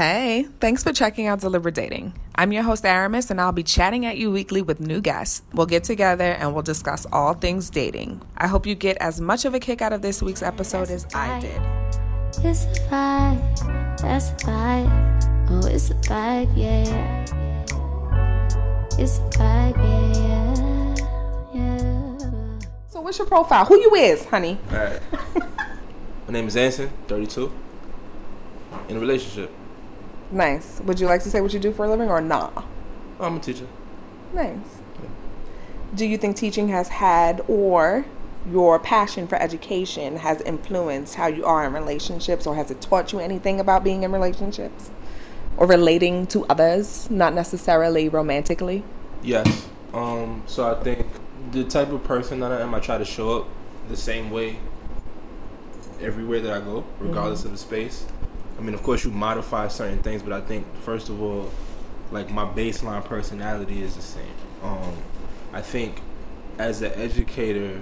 Hey, thanks for checking out Deliberdating. I'm your host, Aramis, and I'll be chatting at you weekly with new guests. We'll get together and we'll discuss all things dating. I hope you get as much of a kick out of this week's episode as I did. It's a vibe, that's a vibe. Oh, it's a vibe, yeah. It's a vibe, yeah, yeah. So, what's your profile? Who you is, honey? All right. My name is Anson, 32. In a relationship. Nice. Would you like to say what you do for a living or not? Nah? I'm a teacher. Nice. Do you think teaching has had or your passion for education has influenced how you are in relationships or has it taught you anything about being in relationships or relating to others, not necessarily romantically? Yes. Um, so I think the type of person that I am, I try to show up the same way everywhere that I go, regardless mm-hmm. of the space. I mean, of course, you modify certain things, but I think first of all, like my baseline personality is the same. Um, I think as an educator,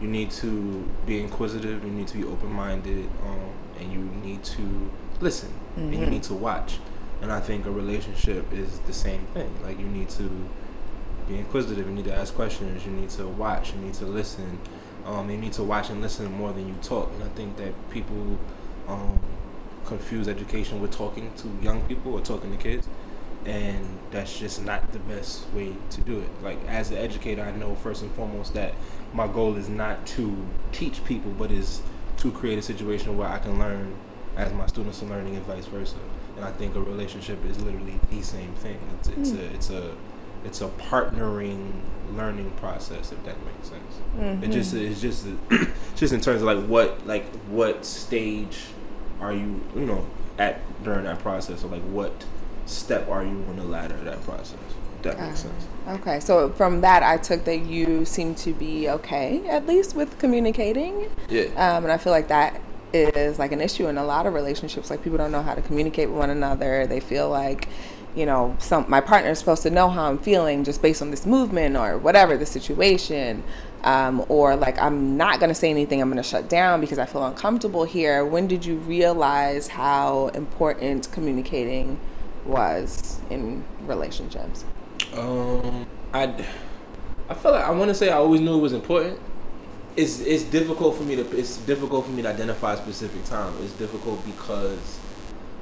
you need to be inquisitive. You need to be open minded, um, and you need to listen, mm-hmm. and you mm-hmm. need to watch. And I think a relationship is the same thing. Like you need to be inquisitive. You need to ask questions. You need to watch. You need to listen. Um, you need to watch and listen more than you talk. And I think that people um, confuse education with talking to young people or talking to kids and that's just not the best way to do it like as an educator i know first and foremost that my goal is not to teach people but is to create a situation where i can learn as my students are learning and vice versa and i think a relationship is literally the same thing it's, it's mm. a it's a it's a partnering learning process if that makes sense mm-hmm. it just it's just just in terms of like what like what stage are you you know at during that process? Or like what step are you on the ladder of that process? That makes uh, sense. Okay. So from that i took that you seem to be okay at least with communicating. Yeah. Um, and i feel like that is like an issue in a lot of relationships. Like people don't know how to communicate with one another. They feel like you know, some my partner is supposed to know how I'm feeling just based on this movement or whatever the situation. Um, or like I'm not gonna say anything. I'm gonna shut down because I feel uncomfortable here. When did you realize how important communicating was in relationships? Um, I I feel like I want to say I always knew it was important. It's it's difficult for me to it's difficult for me to identify a specific time. It's difficult because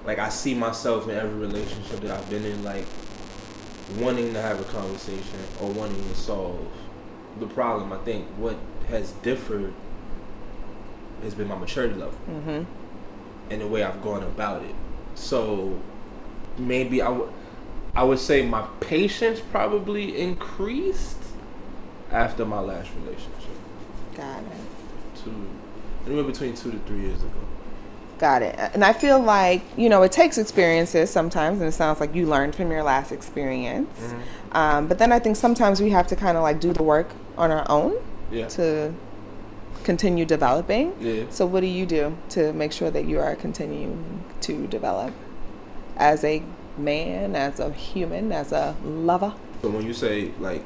like I see myself in every relationship that I've been in, like wanting to have a conversation or wanting to solve the problem. I think what has differed has been my maturity level mm-hmm. and the way I've gone about it. So maybe I would I would say my patience probably increased after my last relationship. Got it. Two, anywhere between two to three years ago. Got it. And I feel like, you know, it takes experiences sometimes, and it sounds like you learned from your last experience. Mm-hmm. Um, but then I think sometimes we have to kind of like do the work on our own yeah. to continue developing. Yeah. So, what do you do to make sure that you are continuing to develop as a man, as a human, as a lover? So, when you say like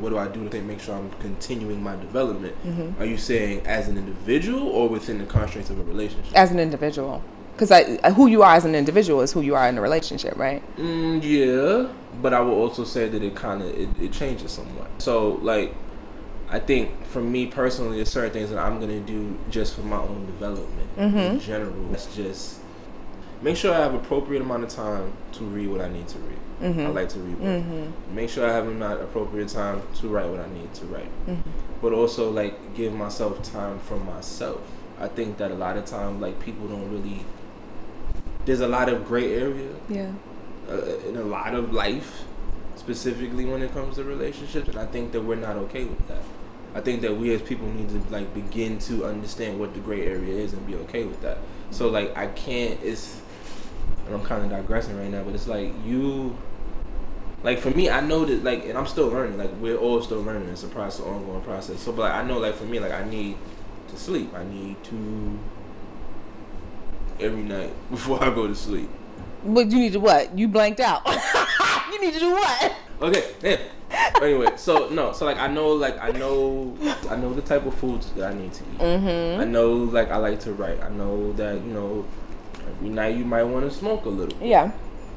what do I do to make sure I'm continuing my development? Mm-hmm. Are you saying as an individual or within the constraints of a relationship? As an individual. Because who you are as an individual is who you are in a relationship, right? Mm, yeah, but I will also say that it kind of it, it changes somewhat. So, like, I think for me personally, there's certain things that I'm gonna do just for my own development mm-hmm. in general. It's just make sure I have appropriate amount of time to read what I need to read. Mm-hmm. I like to read Mm-hmm. Make sure I have not appropriate time to write what I need to write. Mm-hmm. But also like give myself time for myself. I think that a lot of times like people don't really. There's a lot of gray area. Yeah. Uh, in a lot of life, specifically when it comes to relationships, and I think that we're not okay with that. I think that we as people need to like begin to understand what the gray area is and be okay with that. So like I can't. It's. I'm kind of digressing right now, but it's like you like for me, I know that like, and I'm still learning. Like we're all still learning. It's a process, ongoing process. So, but like, I know, like for me, like I need to sleep. I need to every night before I go to sleep. But you need to what? You blanked out. you need to do what? Okay, yeah. Anyway, so no, so like I know, like I know, I know the type of foods that I need to eat. Mm-hmm. I know, like I like to write. I know that you know Every night you might want to smoke a little. Yeah.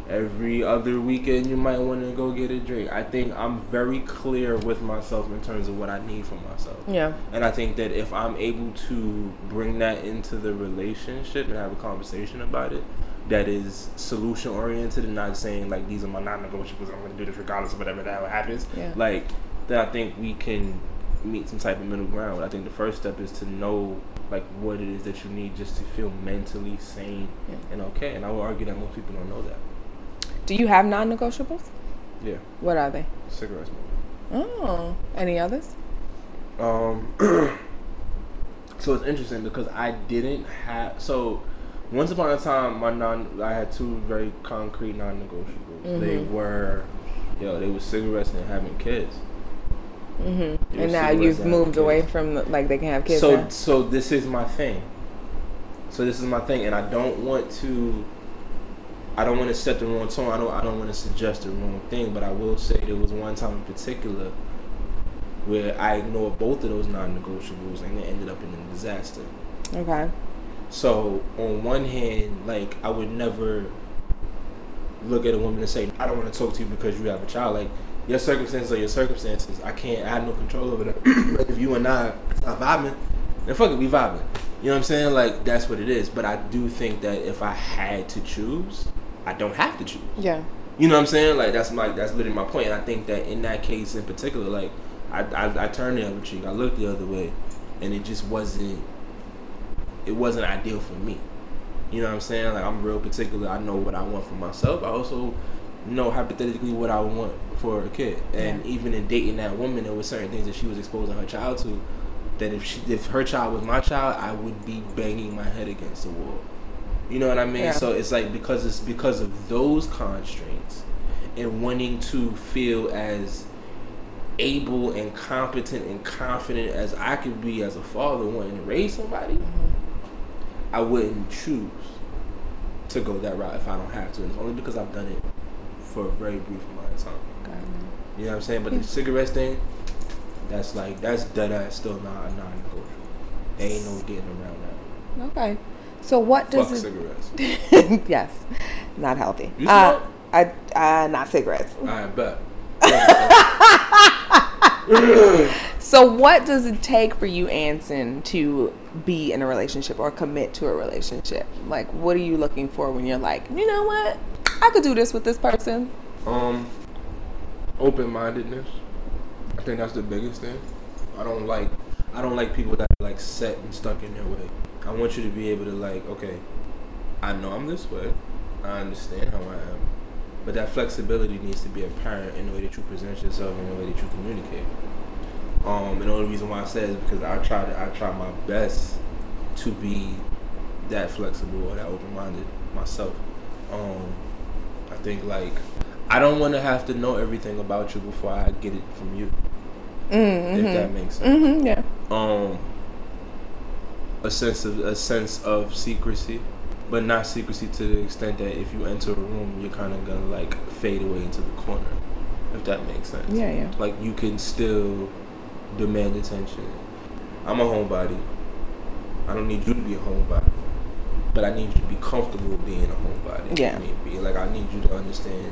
Every other weekend you might want to go get a drink. I think I'm very clear with myself in terms of what I need from myself. Yeah. And I think that if I'm able to bring that into the relationship and have a conversation about it, that is solution oriented and not saying like these are my non-negotiables. I'm going to do this regardless of whatever that happens. Yeah. Like then I think we can meet some type of middle ground. I think the first step is to know like what it is that you need just to feel mentally sane Yeah. and okay. And I would argue that most people don't know that. Do you have non-negotiables? Yeah, What are they? cigarette smoking. Oh, any others? Um, so it's interesting because I didn't have so once upon a time my non I had two very concrete non-negotiables. They Mhm. were yo they were cigarettes and having kids. Mm-hmm. And now you've moved away from the, like they can have kids. so now. so this is my thing. So this is my thing, and I don't want to. I don't want to set the wrong tone. I don't. I don't want to suggest the wrong thing. But I will say there was one time in particular where I ignored both of those non-negotiables, and it ended up in a disaster. Okay. So on one hand, like I would never look at a woman and say, "I don't want to talk to you because you have a child." Like your circumstances are your circumstances. I can't. I have no control over that. if you and I are vibing, then fuck it, we vibing. You know what I'm saying? Like that's what it is. But I do think that if I had to choose, I don't have to choose. Yeah. You know what I'm saying? Like that's my that's literally my point. And I think that in that case in particular, like I I, I turned the other cheek, I looked the other way, and it just wasn't it wasn't ideal for me. You know what I'm saying? Like I'm real particular. I know what I want for myself. I also know hypothetically what I want for a kid. And Yeah. even in dating that woman, there were certain things that she was exposing her child to. That if she if her child was my child, I would be banging my head against the wall. You know what I mean? Yeah. So it's like because it's because of those constraints and wanting to feel as able and competent and confident as I could be as a father wanting to raise somebody, mm-hmm. I wouldn't choose to go that route if I don't have to. And it's only because I've done it for a very brief amount of time. You know what I'm saying? But Yeah. the cigarettes thing, that's like that's dead ass still not a non negotiable. Ain't no getting around that. Okay. So what does Fuck does cigarettes. yes. Not healthy. You uh. I uh not cigarettes. I bet. So what does it take for you, Anson, to be in a relationship or commit to a relationship? Like, what are you looking for when you're like, you know what, I could do this with this person? Um, open mindedness. I think that's the biggest thing. I don't like I don't like people that like set and stuck in their way. I want you to be able to like, okay, I know I'm this way. I understand how I am. But that flexibility needs to be apparent in the way that you present yourself and the way that you communicate. Um, and the only reason why I say it is because I try to I try my best to be that flexible or that open minded myself. Um, I think like I don't want to have to know everything about you before I get it from you. Mm-hmm. If that makes sense. Mm-hmm. Yeah. Um, a sense of a sense of secrecy, but not secrecy to the extent that if you enter a room, you're kind of gonna like fade away into the corner. If that makes sense. Yeah. Yeah. Like you can still demand attention. I'm a homebody. I don't need you to be a homebody, but I need you to be comfortable being a homebody. Yeah. If need be. Like I need you to understand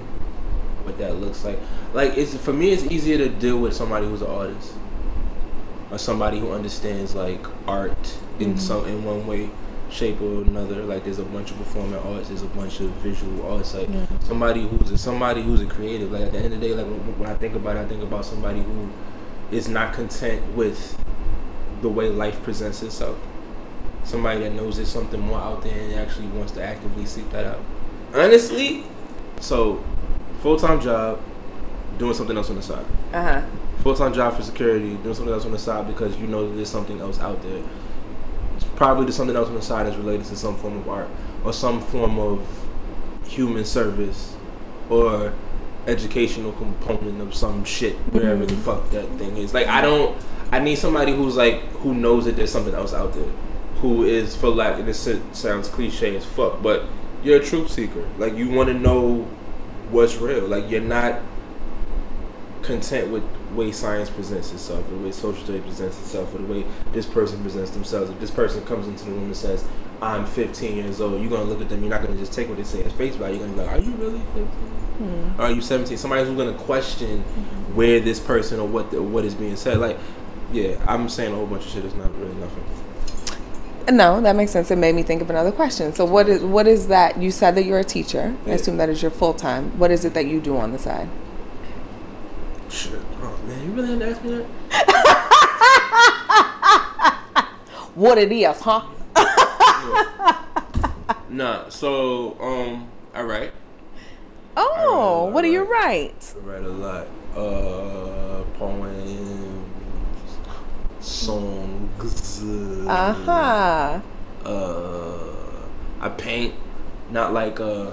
what that looks like. Like it's for me, it's easier to deal with somebody who's an artist or somebody who understands like art in Mhm. some in one way, shape or another. Like there's a bunch of performing arts, there's a bunch of visual arts. Like Yeah. somebody who's a, somebody who's a creative. Like at the end of the day, like when, when I think about it, I think about somebody who is not content with the way life presents itself. Somebody that knows there's something more out there and actually wants to actively seek that out. Honestly, so full time job, doing something else on the side. Uh huh. Full time job for security, doing something else on the side because you know that there's something else out there. It's probably there's something else on the side that's related to some form of art or some form of human service or educational component of some shit, mhm. wherever the fuck that thing is. Like I don't I need somebody who's like who knows that there's something else out there. Who is for lack and this sounds cliche as fuck, but you're a truth seeker. Like you wanna know what's real. Like you're not content with the way science presents itself, or the way social study presents itself, or the way this person presents themselves. If this person comes into the room and says, I'm 15 years old, you're gonna look at them. You're not gonna just take what they say as face value. You're gonna be like, "Are you really 15? Hmm. Are you 17?" Somebody's who's gonna question where this person or what the, what is being said. Like, yeah, I'm saying a whole bunch of shit. It's not really nothing. No, that makes sense. It made me think of another question. So, what is what is that? You said that you're a teacher. I assume that is your full time. What is it that you do on the side? Shit. Oh man, you really to ask me that? What it is, huh? Nah. So, um, I write. Oh, what do you write. write? I write a lot. Uh, poems, songs. Uh huh. Uh, I paint. Not like uh,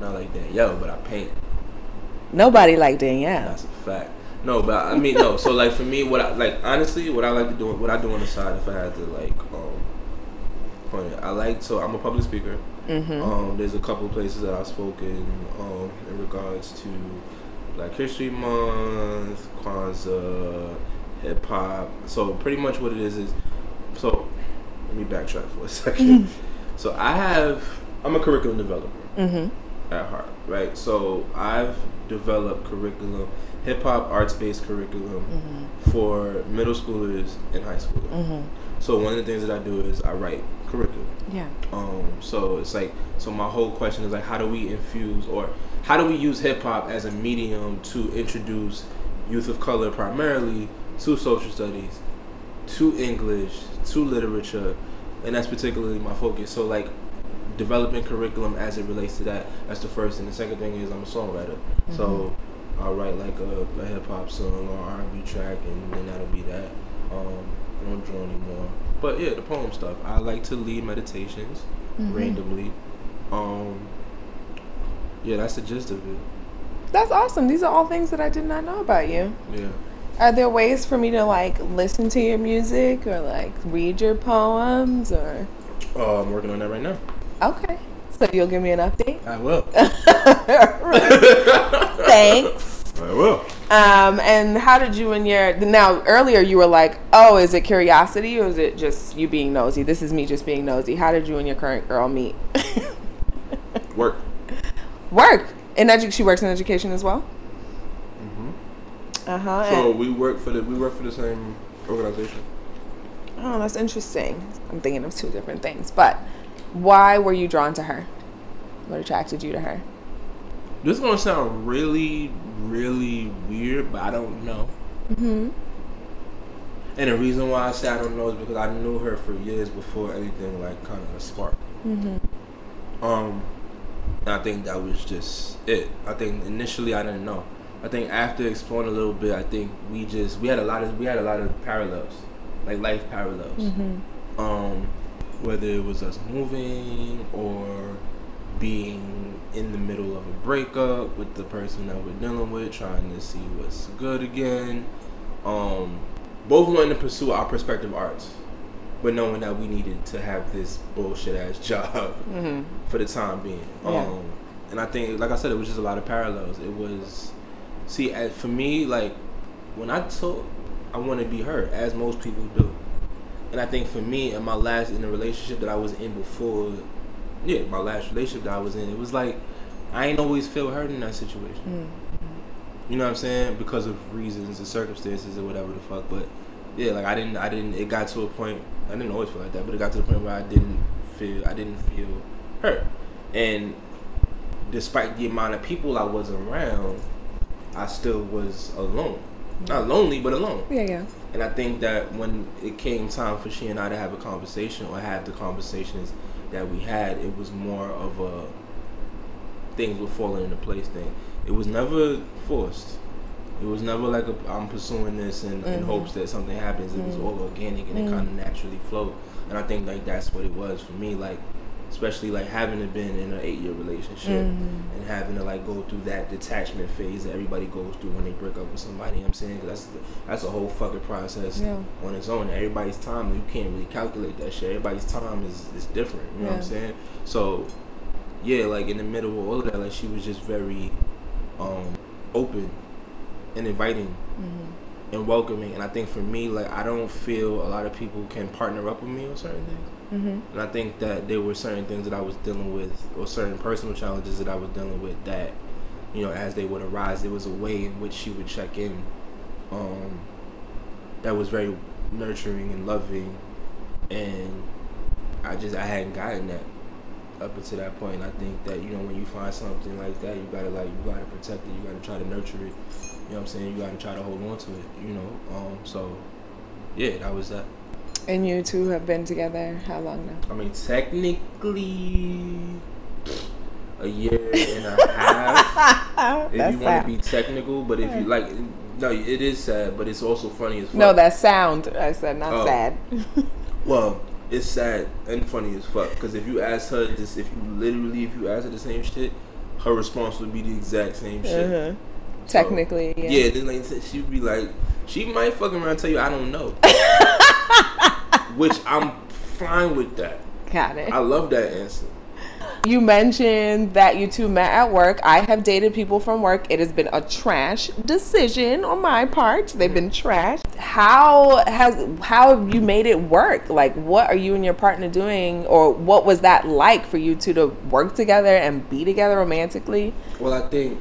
not like Danielle, but I paint. Nobody like Danielle. That's a fact. No, but I mean no. So like for me, what I like honestly, what I like to do, what I do on the side, if I had to like um, point it, I like so I'm a public speaker. Mm-hmm. Um, there's a couple places that I've spoken um, in regards to Black History Month, Kwanzaa, hip hop. So pretty much what it is is so. Let me backtrack for a second. so I have I'm a curriculum developer Mm-hmm. at heart, right? So I've developed curriculum, hip hop arts based curriculum Mm-hmm. for middle schoolers and high schoolers. Mm-hmm. So one of the things that I do is I write. Yeah. Um, so it's like so my whole question is like how do we infuse or how do we use hip hop as a medium to introduce youth of color primarily to social studies, to English, to literature, and that's particularly my focus. So like developing curriculum as it relates to that. That's the first and The second thing is I'm a songwriter. So I'll write like a, a hip hop song or R and B track and then that'll be that. Um, I don't draw anymore. But yeah, the poem stuff. I like to lead meditations randomly. Um, yeah, that's the gist of it. That's awesome. These are all things that I did not know about you. Yeah. Are there ways for me to like listen to your music or like read your poems or? Oh, I'm working on that right now. Okay. So you'll give me an update. I will. Thanks. I will. Um, and how did you and your now earlier you were like, oh, is it curiosity or is it just you being nosy? This is me just being nosy. How did you and your current girl meet? Work. Work in edu- She works in education as well. Uh huh. So we work for the we work for the same organization. oh, that's interesting. I'm thinking of two different things, but why were you drawn to her? What attracted you to her? This is gonna sound really, really weird, but I don't know. Mm-hmm. And the reason why I say I don't know is because I knew her for years before anything like kind of sparked. Mm-hmm. Um, I think that was just it. I think initially I didn't know. I think after exploring a little bit, I think we just we had a lot of we had a lot of parallels, like life parallels. Mm-hmm. Um, whether it was us moving or being in the middle of a breakup with the person that we're dealing with, trying to see what's good again. Um, both wanting to pursue our prospective arts, but knowing that we needed to have this bullshit ass job Mm-hmm. for the time being. Yeah. Um, and I think, like I said, it was just a lot of parallels. It was, see, as, for me, like when I took, I want to be her, as most people do. And I think for me, in my last in the relationship that I was in before, yeah, my last relationship that I was in, it was like I ain't always feel hurt in that situation. Mm-hmm. You know what I'm saying? Because of reasons and circumstances or whatever the fuck. But yeah, like I didn't, I didn't. It got to a point. I didn't always feel like that, but it got to the point where I didn't feel, I didn't feel hurt. And despite the amount of people I was around, I still was alone. Mm-hmm. Not lonely, but alone. Yeah, yeah. And I think that when it came time for she and I to have a conversation or have the conversations that we had, it was more of a things were falling into place thing. It was never forced. It was never like a, I'm pursuing this in, in Mhm. hopes that something happens. It was all organic and it kind of naturally flowed. And I think like that's what it was for me. Like especially like having to been in an eight year relationship Mhm. and having to like go through that detachment phase that everybody goes through when they break up with somebody. You know what I'm saying 'Cause that's that's a whole fucking process Yeah. on its own. Everybody's time you can't really calculate that shit. Everybody's time is is different. You know what I'm saying? So yeah, like in the middle of all of that, like she was just very um open and inviting. Mm-hmm. and welcoming. And I think for me, like I don't feel a lot of people can partner up with me on certain things. Mm-hmm. And I think that there were certain things that I was dealing with, or certain personal challenges that I was dealing with that, you know, as they would arise, there was a way in which she would check in, um, that was very nurturing and loving, and I just I hadn't gotten that up until that point. And I think that you know when you find something like that, you gotta like you gotta protect it, you gotta try to nurture it. You know what I'm saying? You gotta try to hold on to it. You know, um, so yeah, that was that. And you two have been together how long now? I mean, technically, a year and a half. if That's you want to be technical, but if you like, no, it is sad, but it's also funny as fuck. No, that sound. I said not Oh. sad. well, it's sad and funny as fuck. Because if you ask her, just if you literally, if you ask her the same shit, her response would be the exact same shit. uh-huh. Technically, yeah. Yeah, then like she'd be like, she might fucking around and tell you I don't know, which I'm fine with that. Got it. I love that answer. You mentioned that you two met at work. I have dated people from work. It has been a trash decision on my part. They've been trash. How has how have you made it work? Like what are you and your partner doing or what was that like for you two to work together and be together romantically? Well, I think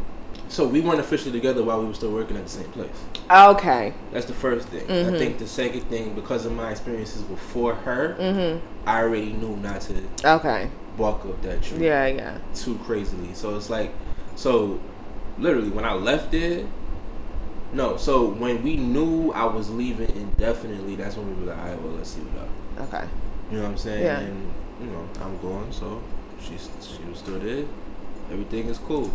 so. We weren't officially together while we were still working at the same place. Okay. That's the first thing. Mm-hmm. I think the second thing, because of my experiences before her, Mm-hmm. I already knew not to Okay. walk up that tree Yeah, yeah. too crazily. So it's like, so literally when I left it, no. So when we knew I was leaving indefinitely, that's when we were like, all right, well, let's see what up. Okay. You know what I'm saying? Yeah. And you know, I'm going, so she's she was still there. Everything is cool.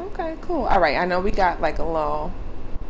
Okay, cool. All right, I know we got like a little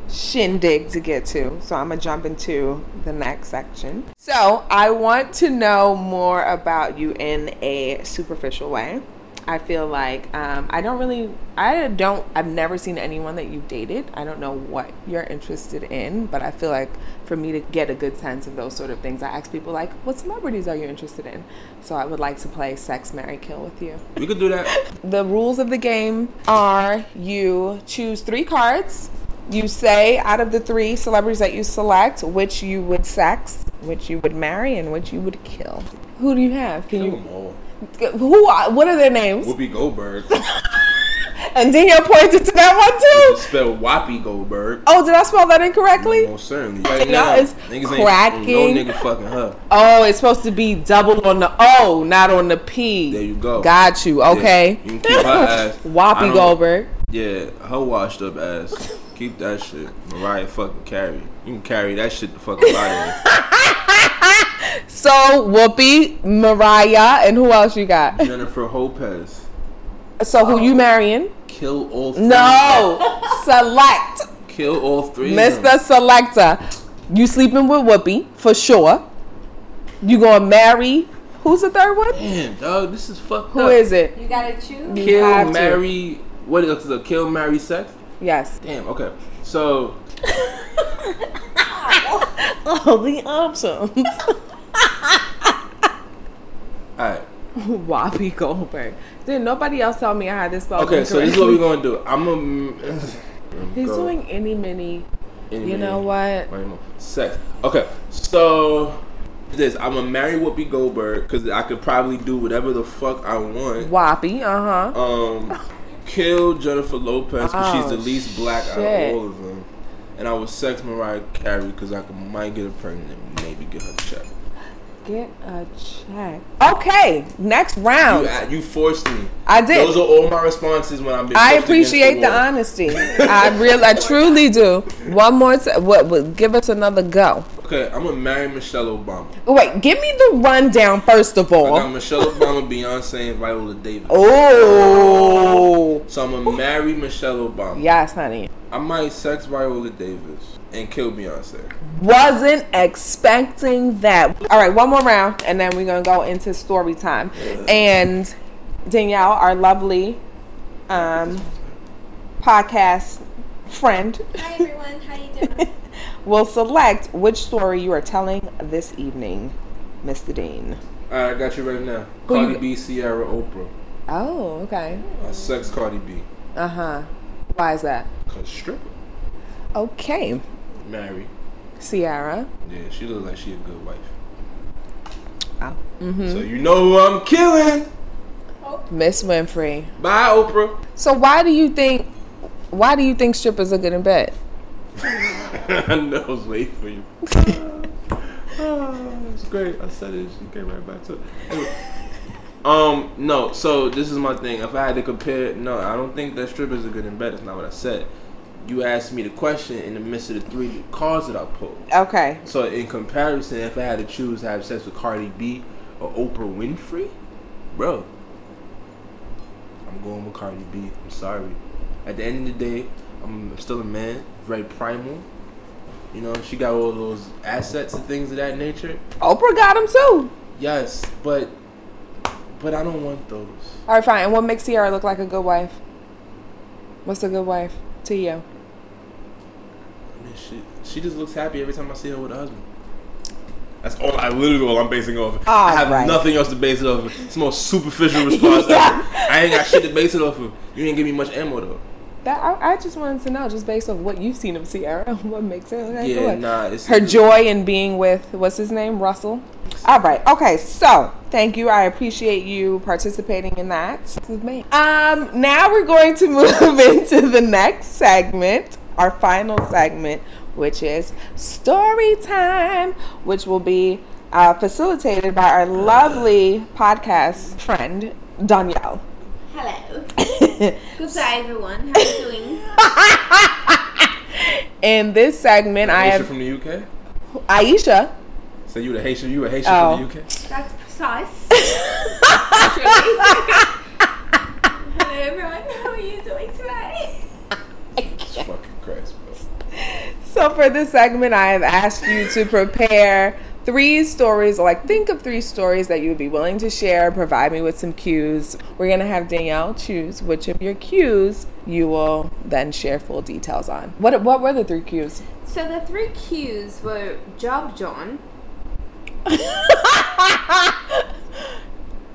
shindig to get to, so I'm gonna jump into the next section. So, I want to know more about you in a superficial way. I feel like um, I don't really, I don't, I've never seen anyone that you've dated. I don't know what you're interested in, but I feel like for me to get a good sense of those sort of things, I ask people like, what celebrities are you interested in? So, I would like to play Sex, Marry, Kill with you. We could do that. The rules of the game are you choose three cards. You say out of the three celebrities that you select, which you would sex, which you would marry, and which you would kill. Who do you have? Can Kill you? Who? are- What are their names? Whoopi Goldberg. And Danielle pointed to that one too. Spell Whoopi Goldberg. Oh, did I spell that incorrectly? Most certainly. Right now, is niggas cracking. No nigga fucking her. Oh, it's supposed to be double on the O, not on the P. There you go. Got you. Okay. Yeah, you can keep her ass. Whoopi Goldberg. Yeah, her washed up ass. Keep that shit. Mariah fucking Carey. You can carry that shit the fuck out of So Whoopi, Mariah, and who else you got? Jennifer Lopez. So who you um, marrying? Kill all three. No, select, Kill all three. Mr. Selector. You sleeping with Whoopi for sure. You gonna marry? Who's the third one? Damn, dog, this is fucked Who up. is it? You gotta choose. Kill, have to. marry. What is it? Kill, marry, sex? Yes. Damn. Okay. So All the options. all right. Whoopi Goldberg. Did nobody else tell me I had this spelled Okay, so this is what we're gonna do. I'm a. He's doing any mini. Any You know what? Sex. Okay, so this I'm gonna marry Whoopi Goldberg because I could probably do whatever the fuck I want. Whoopi. Uh huh. Um, kill Jennifer Lopez because she's Oh, the least black out of all of them, and I would sex Mariah Carey because I could, might get her pregnant, and maybe get her check. Get a check. Okay, next round. You, you forced me. I did. Those are all my responses when I'm. I appreciate the wall. honesty. I really, I truly do. One more, t- what, what? Give us another go. Okay, I'm gonna marry Michelle Obama. Wait, give me the rundown first of all. I got. Michelle Obama, Beyonce, and Viola Davis. Oh, So I'm gonna marry Michelle Obama. yes, honey. I might sex Viola Davis and kill Beyonce. Wasn't expecting that. All right, one more round, and then we're gonna go into story time. And Danielle, our lovely um, podcast friend, Hi everyone, how you doing? will select which story you are telling this evening, Mr. Dean. All right, I got you right now. Who Cardi you- B, Ciara, Oprah. Oh, okay. I sex Cardi B. Uh huh. Why is that? Cause stripper. Okay. Marry. Ciara. Yeah, she looks like she a good wife. Oh. hmm So you know who I'm killing. Miss Winfrey. Bye, Oprah. So why do you think? Why do you think strippers are good in bed? I know I was waiting for you. oh, it's great. I said it. She came right back to it. Anyway. Um, no. So this is my thing. If I had to compare, no, I don't think that strippers are good in bed. That's not what I said. You asked me the question in the midst of the three cards that I pulled. Okay. So in comparison, if I had to choose to have sex with Cardi B or Oprah Winfrey, bro, I'm going with Cardi B. I'm sorry. At the end of the day, I'm still a man, very primal. You know, she got all those assets and things of that nature. Oprah got them too. Yes, but but I don't want those. All right, fine. And what makes Ciara look like a good wife? What's a good wife to you? I mean, she she just looks happy every time I see her with her husband. That's all. I literally all I'm basing it off. Of. I have Alright. nothing else to base it off. Of. It's the most superficial response Yeah. ever. I ain't got shit to base it off of. You didn't give me much ammo though. That I, I just wanted to know, just based on what you've seen of Ciara, what makes her look like Yeah, nah. It's her joy in being with what's his name russell all right okay so thank you i appreciate you participating in that with me um now we're going to move into the next segment our final segment which is story time which will be uh, facilitated by our lovely podcast friend danielle Hello. Good day, everyone. How are you doing? in this segment i Haitian have from the UK. aisha So you the Haitian? You a Haitian Oh. from the oh. UK? That's precise. Hello, everyone. How are you doing today? Fucking Christ, bro. So for this segment, I have asked you to prepare three stories, like think of three stories that you would be willing to share. Provide me with some cues. We're gonna have Danielle choose which of your cues you will then share full details on. What what were the three cues? So the three cues were Job John,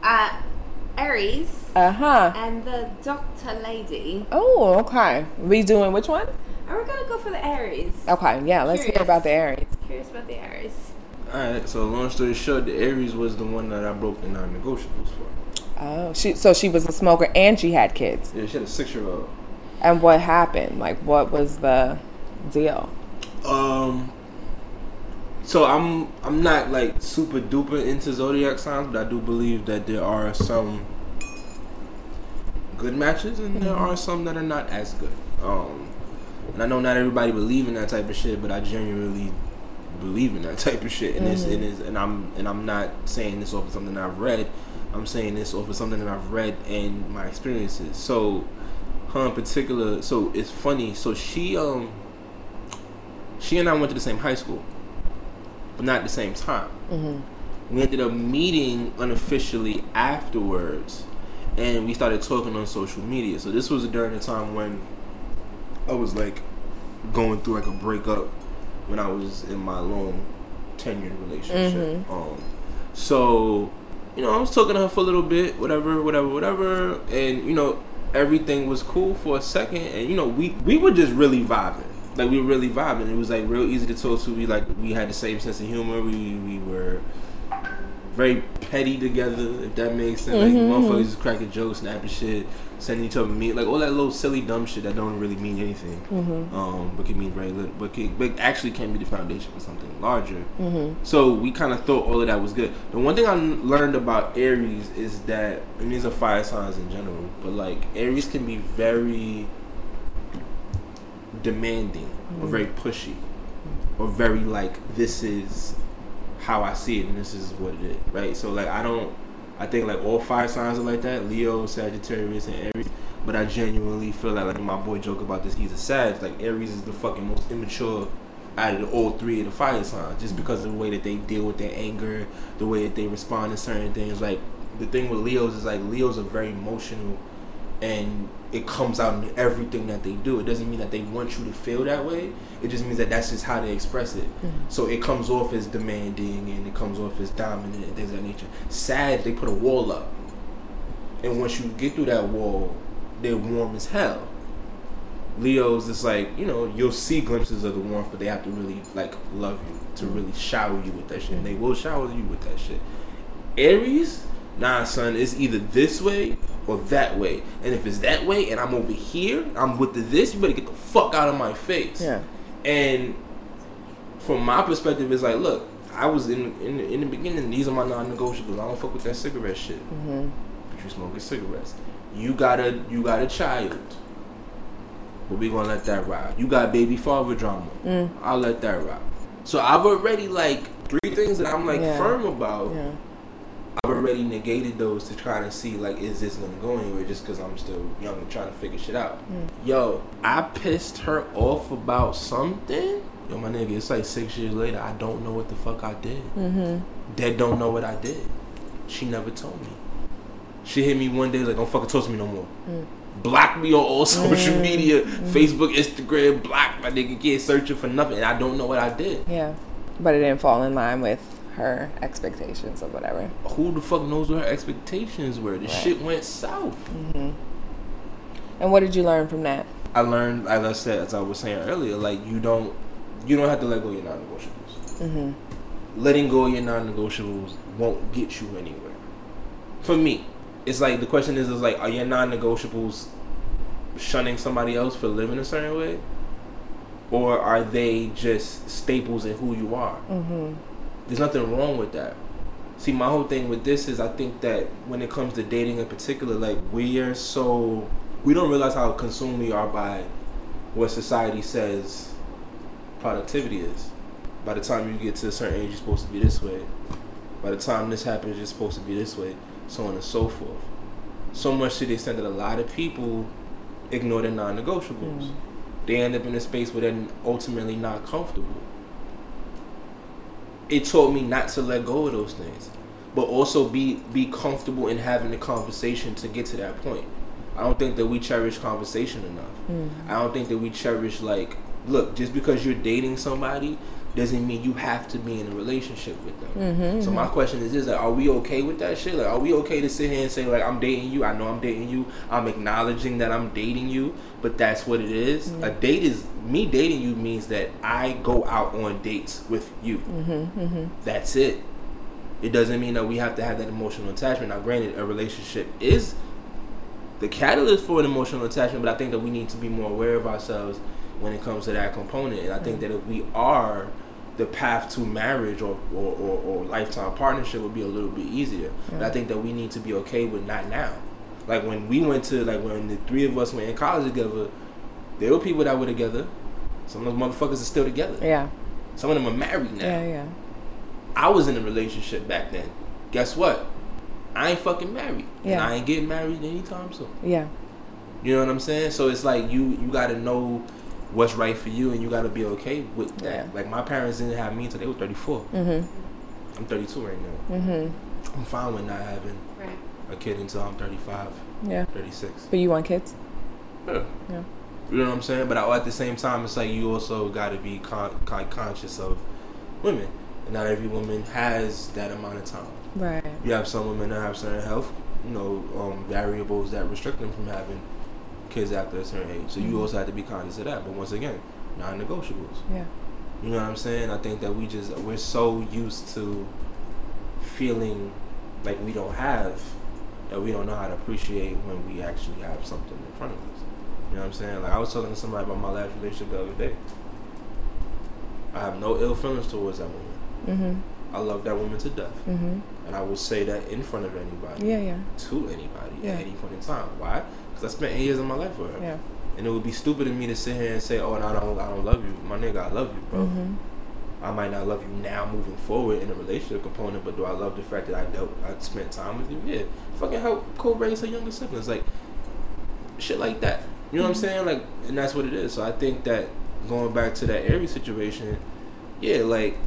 uh, Aries, Uh huh. and the Doctor Lady. Oh, okay. We doing which one? And we're gonna go for the Aries. Okay, yeah. Let's hear about the Aries. Curious about the Aries. Alright, so long story short, the Aries was the one that I broke the non negotiables for. Oh, she so she was a smoker and she had kids. Yeah, she had a six year old. And what happened? Like, what was the deal? Um. So I'm I'm not like super duper into zodiac signs, but I do believe that there are some good matches and there are some that are not as good. Um, and I know not everybody believe in that type of shit, but I genuinely believe in that type of shit. And it's and, it's, and I'm and I'm not saying this off of something I've read. I'm saying this off of something that I've read and my experiences. So, her in particular. So it's funny. So she um she and I went to the same high school, but not at the same time. We ended up meeting unofficially afterwards, and we started talking on social media. So this was during the time when I was like going through like a breakup when I was in my long tenured relationship. Um, so you know, I was talking to her for a little bit, whatever, whatever, whatever, and you know, everything was cool for a second, and you know, we we were just really vibing. Like we were really vibing. It was like real easy to talk to. We like we had the same sense of humor. We we were very petty together, if that makes sense. Like motherfuckers cracking jokes, snapping shit, sending each other me like all that little silly dumb shit that don't really mean anything. Mm-hmm. Um, but can mean very little, but can, but actually can be the foundation for something larger. Mm-hmm. So we kind of thought all of that was good. The one thing I learned about Aries is that, and these are fire signs in general, but like Aries can be very demanding or very mm-hmm. pushy or very like this is how I see it and this is what it is, right? So like I don't, I think like all fire signs are like that: Leo, Sagittarius, and Aries. But I genuinely feel like like my boy joke about this. He's a Sag. Like Aries is the fucking most immature out of all three of the fire signs, just because of the way that they deal with their anger, the way that they respond to certain things. Like the thing with Leos is like Leos are very emotional and it comes out in everything that they do. It doesn't mean that they want you to feel that way. It just means that that's just how they express it. Mm-hmm. So it comes off as demanding and it comes off as dominant and things of that nature. Sags, they put a wall up, and once you get through that wall, they're warm as hell. Leos, just like you know you'll see glimpses of the warmth, but they have to really like love you to mm-hmm. really shower you with that shit. And they mm-hmm. will shower you with that shit. Aries, nah, son, it's either this way or that way. And if it's that way, and I'm over here, I'm with the this, you better get the fuck out of my face. Yeah. And from my perspective, it's like, look, I was in in, in the beginning. These are my non-negotiables. I don't fuck with that cigarette shit. Mm-hmm. But you smoking cigarettes. You got a you got a child. But we gonna let that ride. You got baby father drama. Mm. I'll let that ride. So I've already like three things that I'm like Yeah. firm about. Yeah. I've already negated those to try to see like is this gonna go anywhere just because I'm still young and trying to figure shit out. Mm. Yo, I pissed her off about something. Yo, my nigga, it's like six years later. I don't know what the fuck I did. Mm-hmm. Dead don't know what I did. She never told me. She hit me one day like, don't fucking talk to me no more. Mm. Block me on all social mm-hmm. media, mm-hmm. Facebook, Instagram, block my nigga. Can't search it for nothing. And I don't know what I did. Yeah. But it didn't fall in line with her expectations or whatever. Who the fuck knows what her expectations were? The Right. shit went south. And what did you learn from that? I learned, as I said, as I was saying earlier, like you don't, you don't have to let go of your non-negotiables. Mm-hmm. Letting go of your non-negotiables won't get you anywhere. For me, it's like the question is, is like, are your non-negotiables shunning somebody else for living a certain way, or are they just staples in who you are? Mm-hmm. There's nothing wrong with that. See, my whole thing with this is I think that when it comes to dating in particular, like we are so we don't realize how consumed we are by what society says productivity is. By the time you get to a certain age, you're supposed to be this way. By the time this happens, you're supposed to be this way, so on and so forth. So much to the extent that a lot of people ignore their non-negotiables. Mm. They end up in a space where they're ultimately not comfortable it taught me not to let go of those things, but also be be comfortable in having the conversation to get to that point. I don't think that we cherish conversation enough. Mm. I don't think that we cherish like, look, just because you're dating somebody doesn't mean you have to be in a relationship with them. Mm-hmm, so my mm-hmm. question is, is like, are we okay with that shit? Like, are we okay to sit here and say like, I'm dating you? I know I'm dating you. I'm acknowledging that I'm dating you, but that's what it is. Mm-hmm. A date is me dating you means that I go out on dates with you. That's it. It doesn't mean that we have to have that emotional attachment. Now, granted, a relationship is the catalyst for an emotional attachment, but I think that we need to be more aware of ourselves when it comes to that component. And I think that if we are, the path to marriage or, or, or, or lifetime partnership would be a little bit easier. But I think that we need to be okay with not now. Like when we went to, like when the three of us went in college together, there were people that were together. Some of those motherfuckers are still together. Yeah. Some of them are married now. Yeah. Yeah. I was in a relationship back then. Guess what? I ain't fucking married. Yeah. And I ain't getting married anytime soon. Yeah. You know what I'm saying? So it's like you you gotta know what's right for you and you gotta be okay with that. Yeah. Like my parents didn't have me until they were 34. Mm-hmm. I'm 32 right now. Mm-hmm. I'm fine with not having Right. a kid until I'm 35, Yeah. 36. But you want kids? Yeah. Yeah. You know what I'm saying? But at the same time, it's like you also got to be con- con- conscious of women. And not every woman has that amount of time. Right. You have some women that have certain health, you know, um, variables that restrict them from having kids after a certain age. So you also have to be conscious of that. But once again, non-negotiables. Yeah. You know what I'm saying? I think that we just we're so used to feeling like we don't have that we don't know how to appreciate when we actually have something in front of us. You know what I'm saying? Like I was talking to somebody about my last relationship the other day. I have no ill feelings towards that woman. Mm-hmm. I love that woman to death, Mm-hmm. and I will say that in front of anybody, Yeah. Yeah. to anybody Yeah. at any point in time. Why? I spent eight years of my life with her, Yeah. and it would be stupid of me to sit here and say, "Oh, no, I don't, I don't love you, my nigga. I love you, bro." Mm-hmm. I might not love you now moving forward in a relationship component, but do I love the fact that I dealt, I spent time with you? Yeah, fucking help co-raise her younger siblings, like shit like that. You know what I'm saying? Like, and that's what it is. So I think that going back to that Aries situation, yeah, like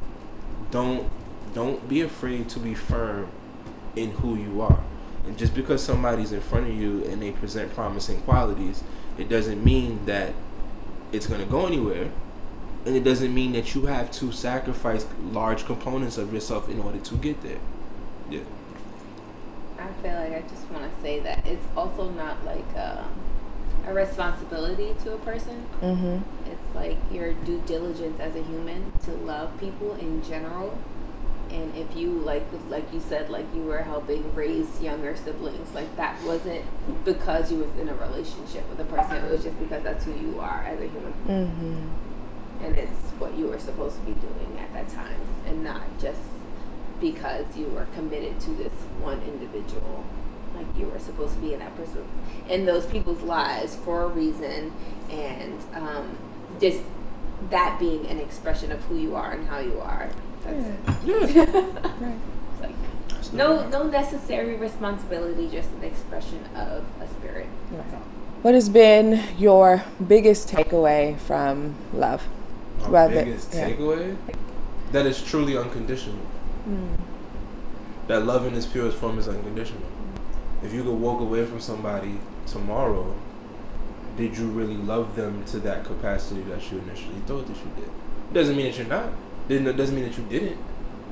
don't don't be afraid to be firm in who you are. And just because somebody's in front of you and they present promising qualities, it doesn't mean that it's gonna go anywhere and it doesn't mean that you have to sacrifice large components of yourself in order to get there. Yeah. I feel like I just want to say that it's also not like uh, a responsibility to a person. Mm-hmm. It's like your due diligence as a human to love people in general. And if you like, like you said, like you were helping raise younger siblings, like that wasn't because you was in a relationship with a person. It was just because that's who you are as a human, Mm-hmm. and it's what you were supposed to be doing at that time, and not just because you were committed to this one individual. Like you were supposed to be in that person, in those people's lives for a reason, and um, just that being an expression of who you are and how you are. That's Yeah. Hmm. Right. like That's no no necessary responsibility, just an expression of a spirit. That's all. What has been your biggest takeaway from love? My Love it, biggest yeah. takeaway that is truly unconditional. Hmm. That love in its purest form is unconditional. If you could walk away from somebody tomorrow, did you really love them to that capacity that you initially thought that you did? Doesn't mean that you're not. Didn't doesn't mean that you didn't.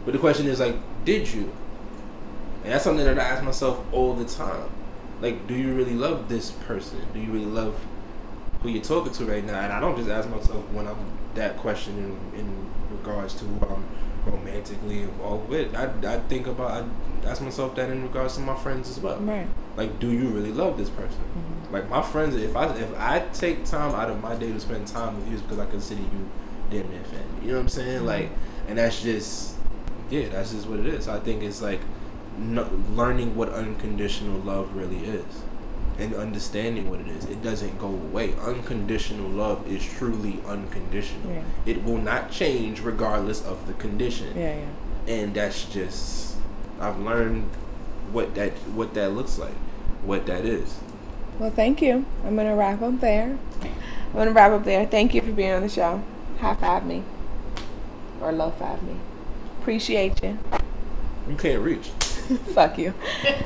But the question is like, did you? And that's something that I ask myself all the time. Like, do you really love this person? Do you really love who you're talking to right now? And I don't just ask myself when I'm that question in, in regards to who I'm romantically involved with. I, I think about, I ask myself that in regards to my friends as well. Right. Like, do you really love this person? Mm-hmm. Like my friends, if I if I take time out of my day to spend time with you, it's because I consider you damn near family. You know what I'm saying? Mm-hmm. Like, and that's just, yeah, that's just what it is. I think it's like no, learning what unconditional love really is, and understanding what it is. It doesn't go away. Unconditional love is truly unconditional. Yeah. It will not change regardless of the condition Yeah, yeah. and that's just I've learned what that what that looks like, what that is. Well, thank you. I'm going to wrap up there. I'm going to wrap up there. Thank you for being on the show. High five me. Or low five me. Appreciate you. You can't reach. Fuck you.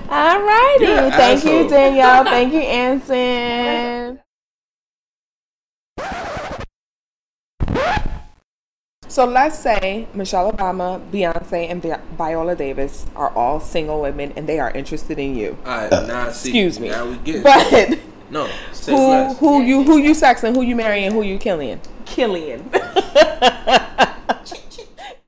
All righty. Thank you. Danielle. Thank you, Anson. So let's say Michelle Obama, Beyonce, and Vi- Viola Davis are all single women and they are interested in you. All right, now see. Excuse me. Now we get. But no, say who less. who you who you sexing, who you marrying, who you killing? Killing.